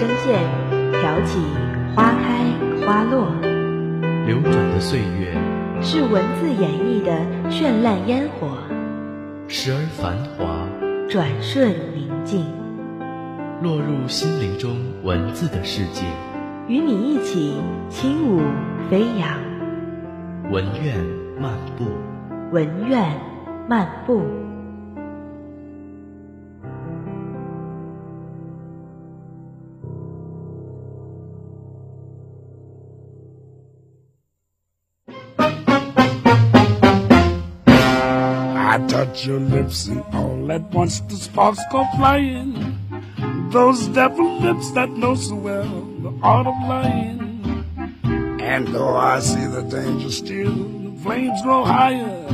声线挑起花开花落，流转的岁月是文字演绎的绚烂烟火，时而繁华，转瞬宁静，落入心灵中文字的世界，与你一起轻舞飞扬。文苑漫步，文苑漫步。Touch your lips and all at once the sparks go flying. Those devil lips that know so well the art of lying. And though I see the danger still, the flames grow higher.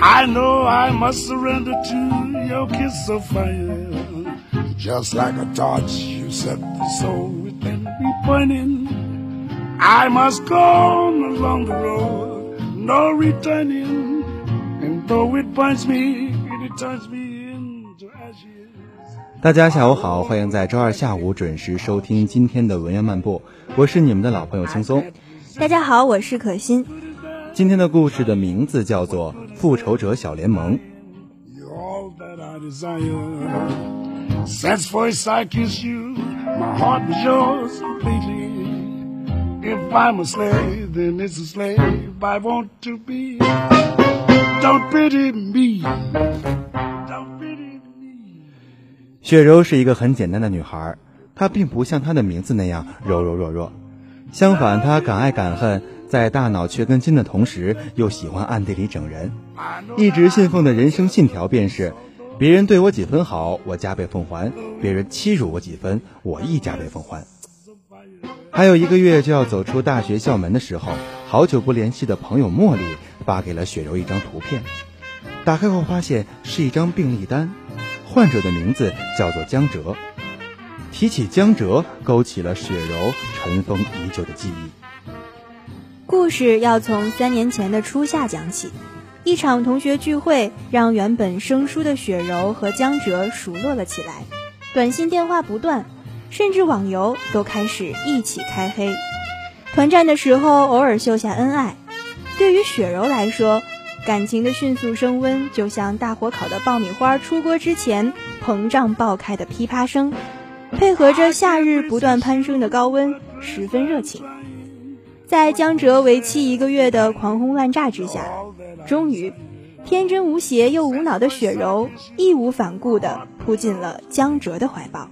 I know I must surrender to your kiss of fire. Just like a torch, you set the soul within me burning. I must go on along the road, no returning. 大家下午好，欢迎在周二下午准时收听今天的文言漫步，我是你们的老朋友轻松。大家好，我是可心。今天的故事的名字叫做《复仇者小联盟》。雪柔是一个很简单的女孩，她并不像她的名字那样柔柔弱弱，相反，她敢爱敢恨，在大脑缺根筋的同时，又喜欢暗地里整人。一直信奉的人生信条便是：别人对我几分好，我加倍奉还；别人欺辱我几分，我亦加倍奉还。还有一个月就要走出大学校门的时候，好久不联系的朋友茉莉发给了雪柔一张图片。打开后发现是一张病历单，患者的名字叫做江哲。提起江哲，勾起了雪柔尘封已久的记忆。故事要从三年前的初夏讲起，一场同学聚会让原本生疏的雪柔和江哲熟络了起来，短信电话不断，甚至网游都开始一起开黑。团战的时候偶尔秀下恩爱，对于雪柔来说。感情的迅速升温，就像大火烤的爆米花出锅之前膨胀爆开的噼啪声，配合着夏日不断攀升的高温，十分热情。在江哲为期一个月的狂轰滥炸之下，终于，天真无邪又无脑的雪柔义无反顾地扑进了江哲的怀抱。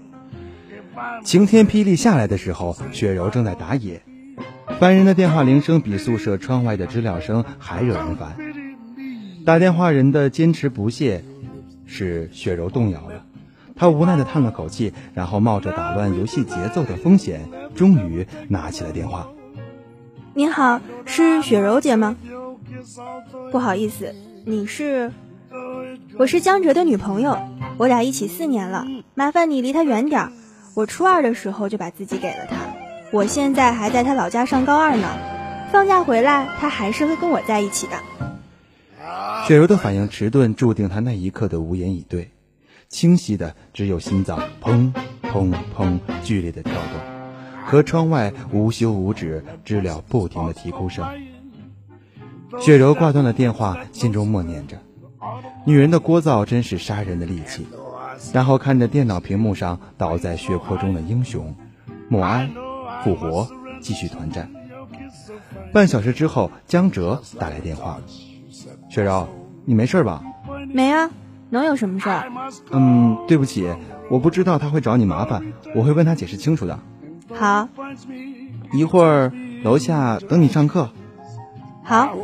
晴天霹雳下来的时候，雪柔正在打野，烦人的电话铃声比宿舍窗外的知了声还惹人烦。打电话人的坚持不懈，使雪柔动摇了。她无奈地叹了口气，然后冒着打乱游戏节奏的风险，终于拿起了电话。您好，是雪柔姐吗？不好意思，你是？我是江哲的女朋友，我俩一起四年了，麻烦你离他远点儿。我初二的时候就把自己给了他，我现在还在他老家上高二呢。放假回来，他还是会跟我在一起的。雪柔的反应迟钝，注定她那一刻的无言以对。清晰的只有心脏砰砰砰剧烈的跳动，和窗外无休无止、知了不停的啼哭声。雪柔挂断了电话，心中默念着：“女人的聒噪真是杀人的利器。”然后看着电脑屏幕上倒在血泊中的英雄，默哀、复活，继续团战。半小时之后，江哲打来电话。雪柔，你没事吧？没啊，能有什么事儿？嗯，对不起，我不知道他会找你麻烦，我会问他解释清楚的。好，一会儿楼下等你上课。好。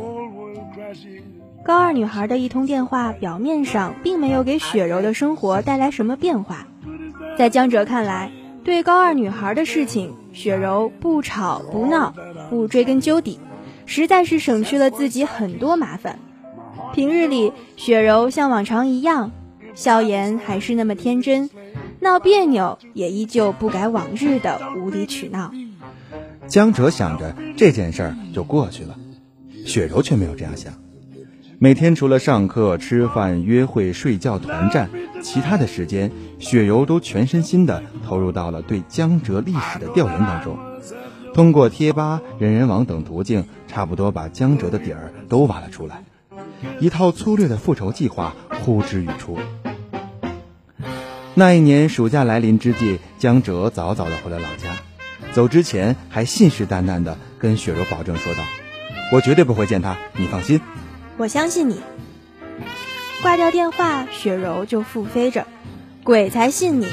高二女孩的一通电话，表面上并没有给雪柔的生活带来什么变化。在江哲看来，对高二女孩的事情，雪柔不吵不闹，不追根究底，实在是省去了自己很多麻烦。平日里，雪柔像往常一样，笑颜还是那么天真，闹别扭也依旧不改往日的无理取闹。江哲想着这件事儿就过去了，雪柔却没有这样想。每天除了上课、吃饭、约会、睡觉、团战，其他的时间，雪柔都全身心的投入到了对江浙历史的调研当中。通过贴吧、人人网等途径，差不多把江浙的底儿都挖了出来，一套粗略的复仇计划呼之欲出。那一年暑假来临之际，江哲早早的回了老家，走之前还信誓旦旦的跟雪柔保证说道：“我绝对不会见他，你放心。”我相信你。挂掉电话，雪柔就腹飞着，鬼才信你！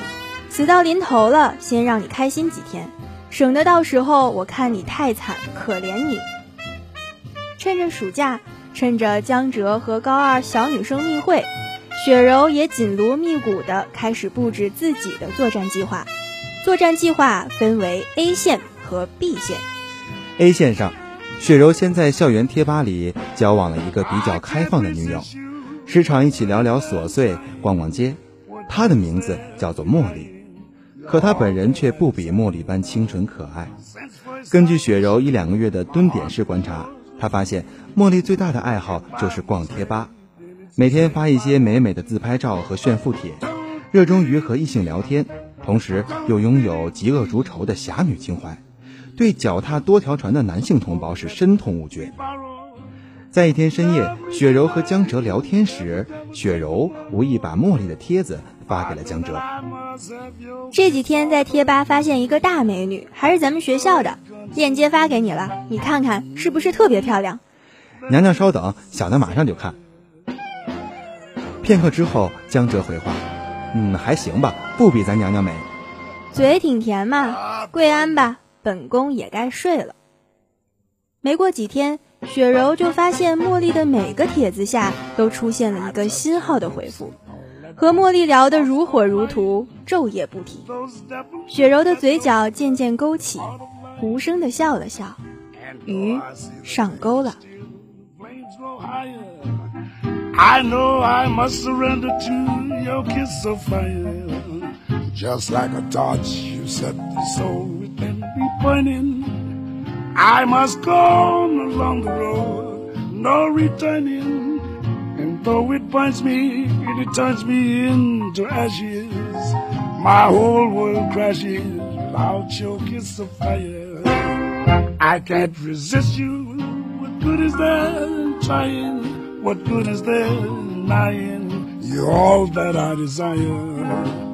死到临头了，先让你开心几天，省得到时候我看你太惨，可怜你。趁着暑假，趁着江哲和高二小女生密会，雪柔也紧锣密鼓的开始布置自己的作战计划。作战计划分为 A 线和 B 线。A 线上。雪柔先在校园贴吧里交往了一个比较开放的女友，时常一起聊聊琐碎，逛逛街。她的名字叫做茉莉，可她本人却不比茉莉般清纯可爱。根据雪柔一两个月的蹲点式观察，她发现茉莉最大的爱好就是逛贴吧，每天发一些美美的自拍照和炫富帖，热衷于和异性聊天，同时又拥有嫉恶如仇的侠女情怀。对脚踏多条船的男性同胞是深痛无绝。在一天深夜，雪柔和江哲聊天时，雪柔无意把茉莉的帖子发给了江哲。这几天在贴吧发现一个大美女，还是咱们学校的，链接发给你了，你看看是不是特别漂亮？娘娘稍等，小的马上就看。片刻之后，江哲回话：“嗯，还行吧，不比咱娘娘美。”嘴挺甜嘛，跪安吧。本宫也该睡了。没过几天，雪柔就发现茉莉的每个帖子下都出现了一个新号的回复，和茉莉聊得如火如荼，昼夜不停。雪柔的嘴角渐渐勾起，无声的笑了笑，鱼上钩了。iknowimusorrandedtoyoukissoffirejustlike a torch, you set the soul burning. I must go on along the road, no returning. And though it burns me, it turns me into ashes. My whole world crashes without your kiss of fire. I can't resist you. What good is there in trying? What good is there in lying? You're all that I desire.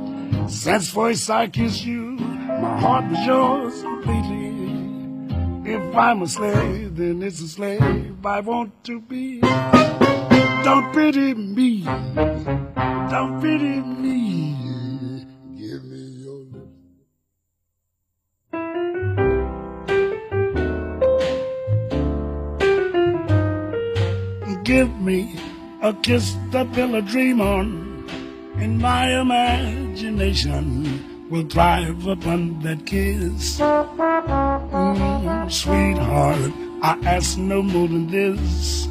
Since first I kissed you, my heart was yours completely. If I'm a slave, then it's a slave I want to be. Don't pity me. Don't pity me. Give me your lips. Give me a kiss that will a dream on and my imagination will thrive upon that kiss. Mm, sweetheart, I ask no more than this.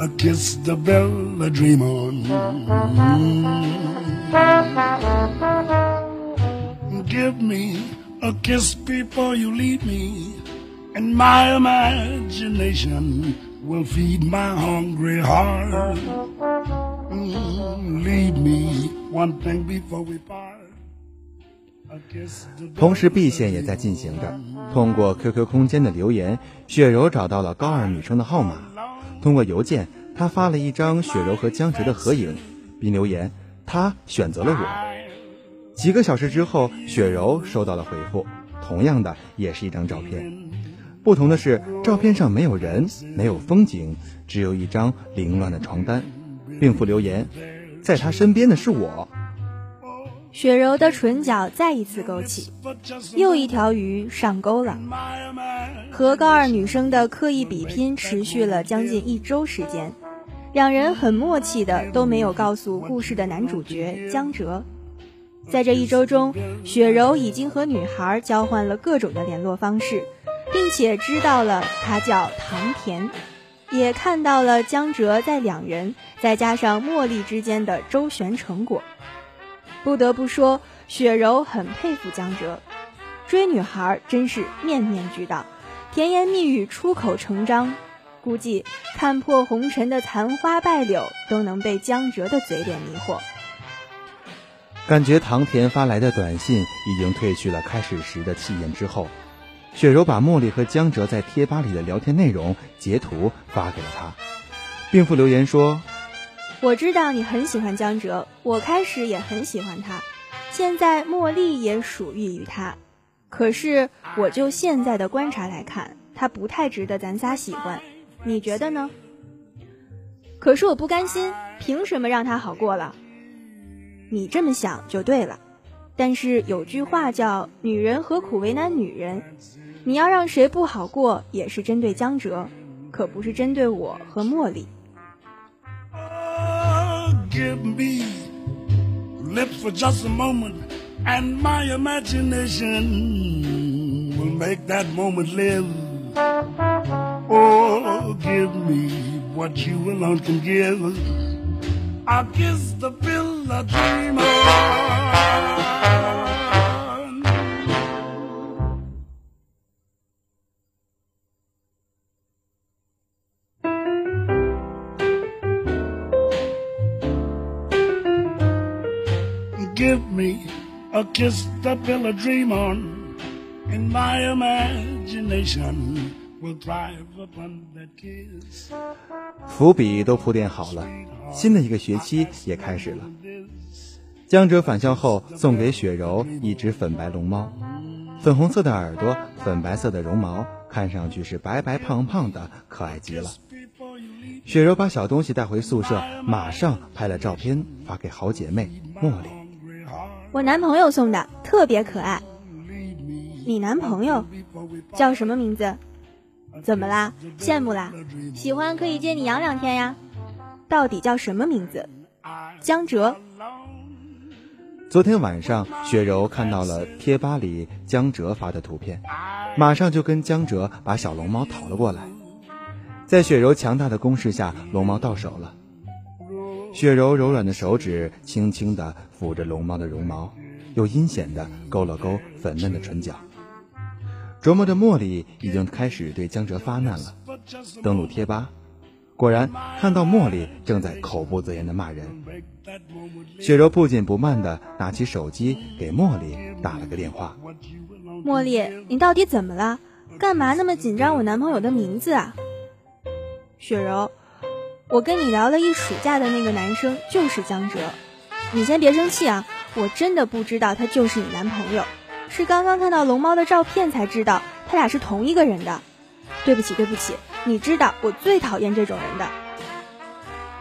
A kiss the bell a dream on. Mm. Give me a kiss before you leave me, and my imagination will feed my hungry heart. 同时，B 线也在进行着。通过 QQ 空间的留言，雪柔找到了高二女生的号码。通过邮件，她发了一张雪柔和江直的合影，并留言：“她选择了我。”几个小时之后，雪柔收到了回复，同样的也是一张照片。不同的是，照片上没有人，没有风景，只有一张凌乱的床单，并附留言。在他身边的是我，雪柔的唇角再一次勾起，又一条鱼上钩了。和高二女生的刻意比拼持续了将近一周时间，两人很默契的都没有告诉故事的男主角江哲。在这一周中，雪柔已经和女孩交换了各种的联络方式，并且知道了她叫唐田，也看到了江哲在两人再加上茉莉之间的周旋成果。不得不说，雪柔很佩服江哲，追女孩真是面面俱到，甜言蜜语出口成章，估计看破红尘的残花败柳都能被江哲的嘴脸迷惑。感觉唐田发来的短信已经褪去了开始时的气焰之后，雪柔把茉莉和江哲在贴吧里的聊天内容截图发给了他，并附留言说。我知道你很喜欢江哲，我开始也很喜欢他，现在茉莉也属于于他。可是，我就现在的观察来看，他不太值得咱仨喜欢，你觉得呢？可是我不甘心，凭什么让他好过了？你这么想就对了。但是有句话叫“女人何苦为难女人”，你要让谁不好过，也是针对江哲，可不是针对我和茉莉。give me lips for just give me a kiss to build a dream on, and my imagination will thrive upon that kiss. 伏笔都铺垫好了，新的一个学期也开始了。江哲返校后送给雪柔一只粉白龙猫，粉红色的耳朵，粉白色的绒毛，看上去是白白胖胖的，可爱极了。雪柔把小东西带回宿舍，马上拍了照片发给好姐妹茉莉。我男朋友送的，特别可爱。你男朋友叫什么名字？怎么啦？羡慕啦？喜欢可以借你养两天呀。到底叫什么名字？江哲。昨天晚上，雪柔看到了贴吧里江哲发的图片，马上就跟江哲把小龙猫讨了过来。在雪柔强大的攻势下，龙猫到手了。雪柔柔软的手指轻轻地抚着龙猫的绒毛，又阴险地勾了勾粉嫩的唇角。琢磨着茉莉已经开始对江哲发难了，登录贴吧，果然看到茉莉正在口不择言地骂人。雪柔不紧不慢地拿起手机给茉莉打了个电话：“茉莉，你到底怎么了？干嘛那么紧张我男朋友的名字啊？”雪柔。我跟你聊了一暑假的那个男生就是江哲，你先别生气啊！我真的不知道他就是你男朋友，是刚刚看到龙猫的照片才知道他俩是同一个人的。对不起，对不起，你知道我最讨厌这种人的。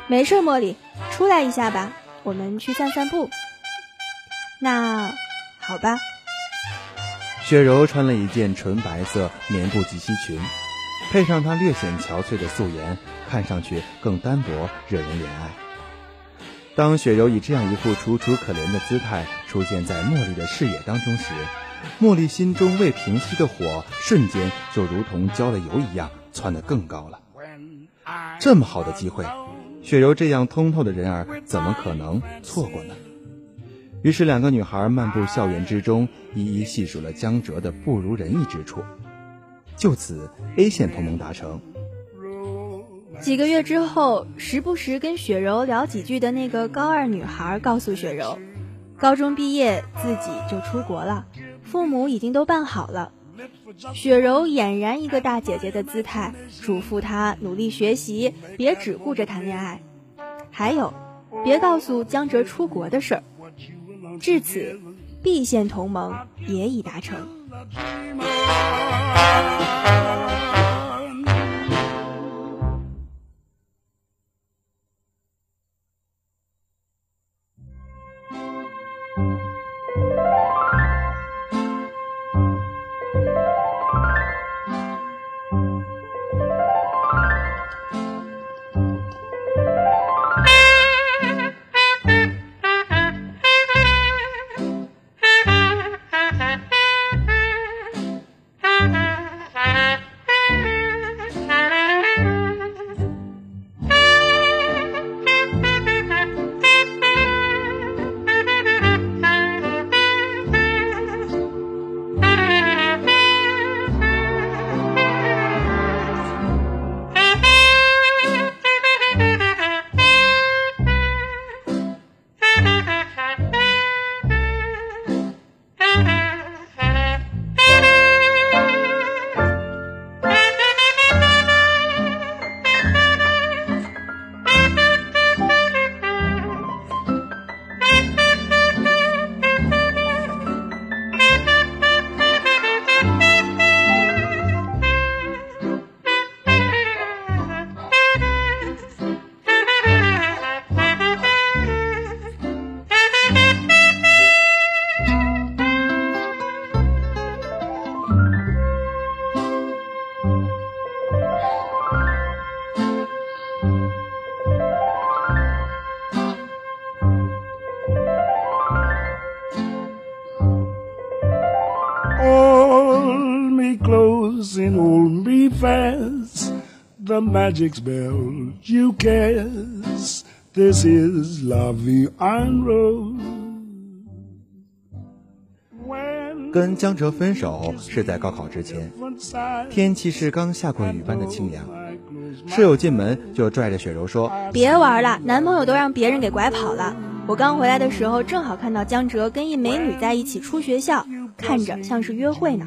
没事，茉莉，出来一下吧，我们去散散步。那好吧。雪柔穿了一件纯白色棉布及膝裙，配上她略显憔悴的素颜。看上去更单薄，惹人怜爱。当雪柔以这样一副楚楚可怜的姿态出现在茉莉的视野当中时，茉莉心中未平息的火瞬间就如同浇了油一样窜得更高了。这么好的机会，雪柔这样通透的人儿怎么可能错过呢？于是，两个女孩漫步校园之中，一一细数了江哲的不如人意之处。就此，A 线同盟达成。几个月之后，时不时跟雪柔聊几句的那个高二女孩告诉雪柔，高中毕业自己就出国了，父母已经都办好了。雪柔俨然一个大姐姐的姿态，嘱咐她努力学习，别只顾着谈恋爱，还有，别告诉江哲出国的事儿。至此，B 线同盟也已达成。the dreamer. The magic spell you cast. This is en rose. 跟江哲分手是在高考之前，天气是刚下过雨般的清凉。室友进门就拽着雪柔说：“别玩了，男朋友都让别人给拐跑了。我刚回来的时候，正好看到江哲跟一美女在一起出学校，看着像是约会呢。”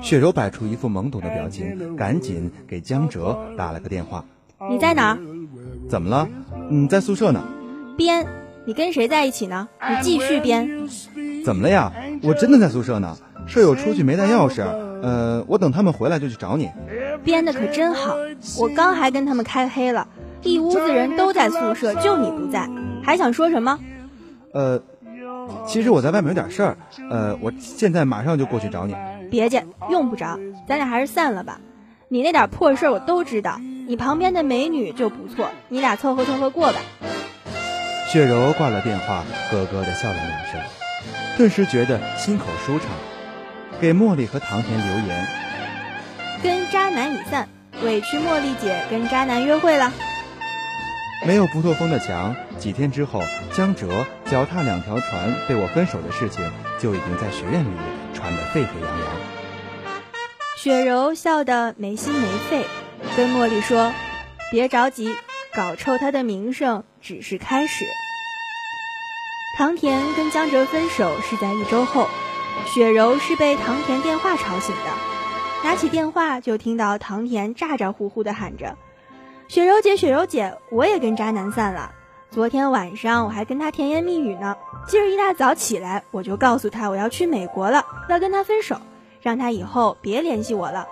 雪柔摆出一副懵懂的表情，赶紧给江哲打了个电话：“你在哪儿？怎么了？嗯，在宿舍呢。编？你跟谁在一起呢？你继续编。”怎么了呀？我真的在宿舍呢。舍友出去没带钥匙，呃，我等他们回来就去找你。编的可真好，我刚还跟他们开黑了，一屋子人都在宿舍，就你不在，还想说什么？呃，其实我在外面有点事儿，呃，我现在马上就过去找你。别介，用不着，咱俩还是散了吧。你那点破事我都知道，你旁边的美女就不错，你俩凑合凑合过吧。雪柔挂了电话，咯咯的笑了两声。顿时觉得心口舒畅，给茉莉和唐田留言：跟渣男已散，委屈茉莉姐跟渣男约会了。没有不透风的墙。几天之后，江哲脚踏两条船被我分手的事情就已经在学院里传得沸沸扬扬。雪柔笑得没心没肺，跟茉莉说：“别着急，搞臭他的名声只是开始。”唐田跟江哲分手是在一周后，雪柔是被唐田电话吵醒的，拿起电话就听到唐田咋咋呼呼的喊着：“雪柔姐，雪柔姐，我也跟渣男散了。昨天晚上我还跟他甜言蜜语呢，今儿一大早起来我就告诉他我要去美国了，要跟他分手，让他以后别联系我了。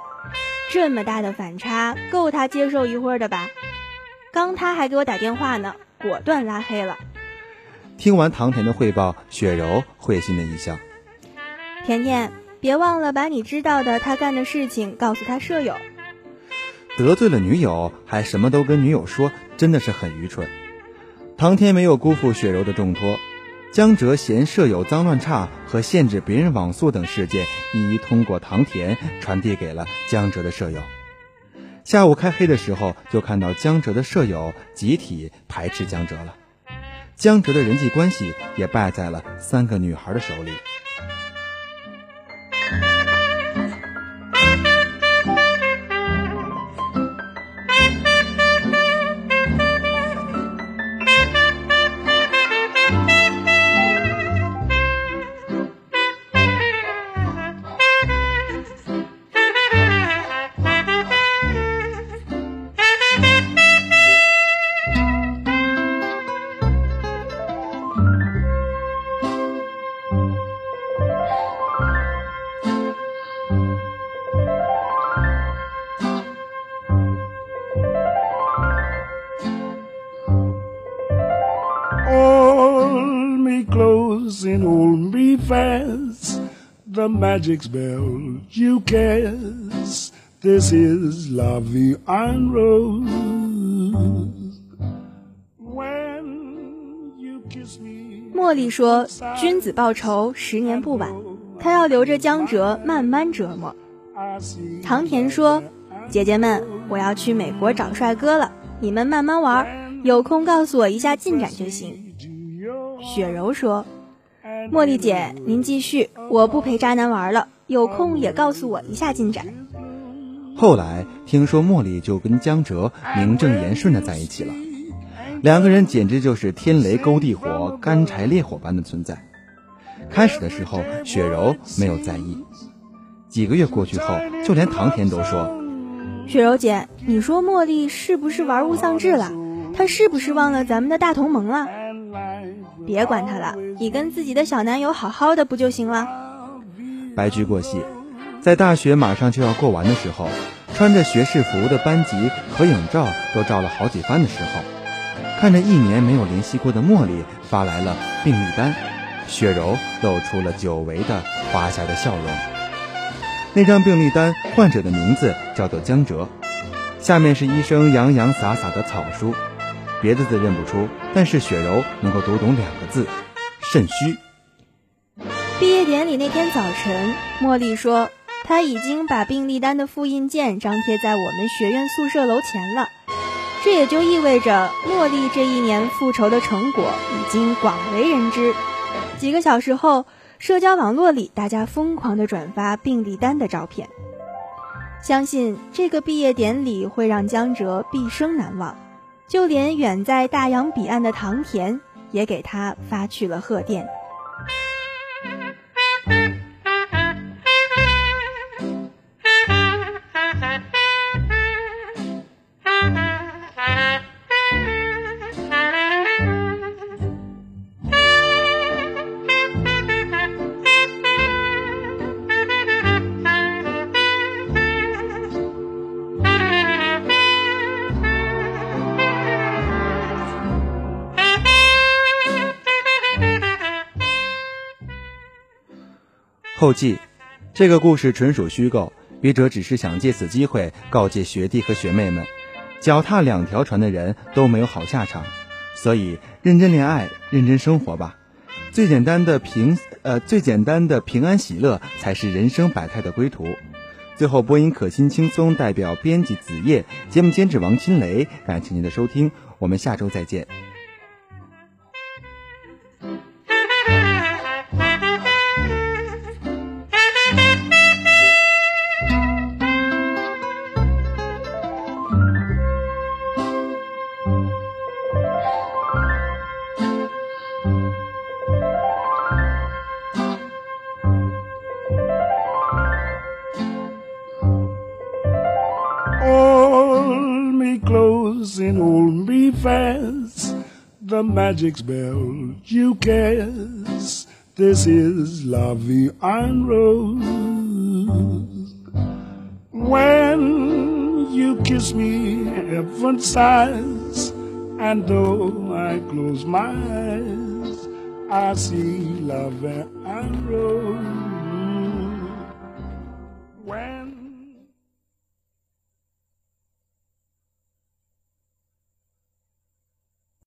这么大的反差，够他接受一会儿的吧？刚他还给我打电话呢，果断拉黑了。”听完唐甜的汇报，雪柔会心的一笑。甜甜，别忘了把你知道的他干的事情告诉他舍友。得罪了女友还什么都跟女友说，真的是很愚蠢。唐天没有辜负雪柔的重托，江哲嫌舍友脏乱差和限制别人网速等事件，一一通过唐田传递给了江哲的舍友。下午开黑的时候，就看到江哲的舍友集体排斥江哲了。江哲的人际关系也败在了三个女孩的手里。Magic spell you cast. This is la vie en rose. When you kiss me. 茉莉说：“君子报仇，十年不晚。他要留着江哲慢慢折磨。”唐田说：“姐姐们，我要去美国找帅哥了，你们慢慢玩，有空告诉我一下进展就行。”雪柔说。茉莉姐，您继续，我不陪渣男玩了，有空也告诉我一下进展。后来听说茉莉就跟江哲名正言顺的在一起了，两个人简直就是天雷勾地火、干柴烈火般的存在。开始的时候，雪柔没有在意，几个月过去后，就连唐田都说：“雪柔姐，你说茉莉是不是玩物丧志了？她是不是忘了咱们的大同盟了？”别管他了，你跟自己的小男友好好的不就行了？白驹过隙，在大学马上就要过完的时候，穿着学士服的班级合影照都照了好几番的时候，看着一年没有联系过的茉莉发来了病历单，雪柔露出了久违的华夏的笑容。那张病历单患者的名字叫做江哲，下面是医生洋洋洒洒的草书。别的字认不出，但是雪柔能够读懂两个字：肾虚。毕业典礼那天早晨，茉莉说：“她已经把病历单的复印件张贴在我们学院宿舍楼前了。这也就意味着茉莉这一年复仇的成果已经广为人知。几个小时后，社交网络里大家疯狂地转发病历单的照片。相信这个毕业典礼会让江哲毕生难忘，就连远在大洋彼岸的唐田也给他发去了贺电。后记，这个故事纯属虚构，笔者只是想借此机会告诫学弟和学妹们，脚踏两条船的人都没有好下场，所以认真恋爱，认真生活吧。最简单的平呃最简单的平安喜乐才是人生百态的归途。最后，播音可心轻松代表编辑子夜，节目监制王金雷，感谢您的收听，我们下周再见。The magic spell you cast. This is La Vie en Rose. When you kiss me, heaven sighs. And though I close my eyes, I see La Vie en Rose.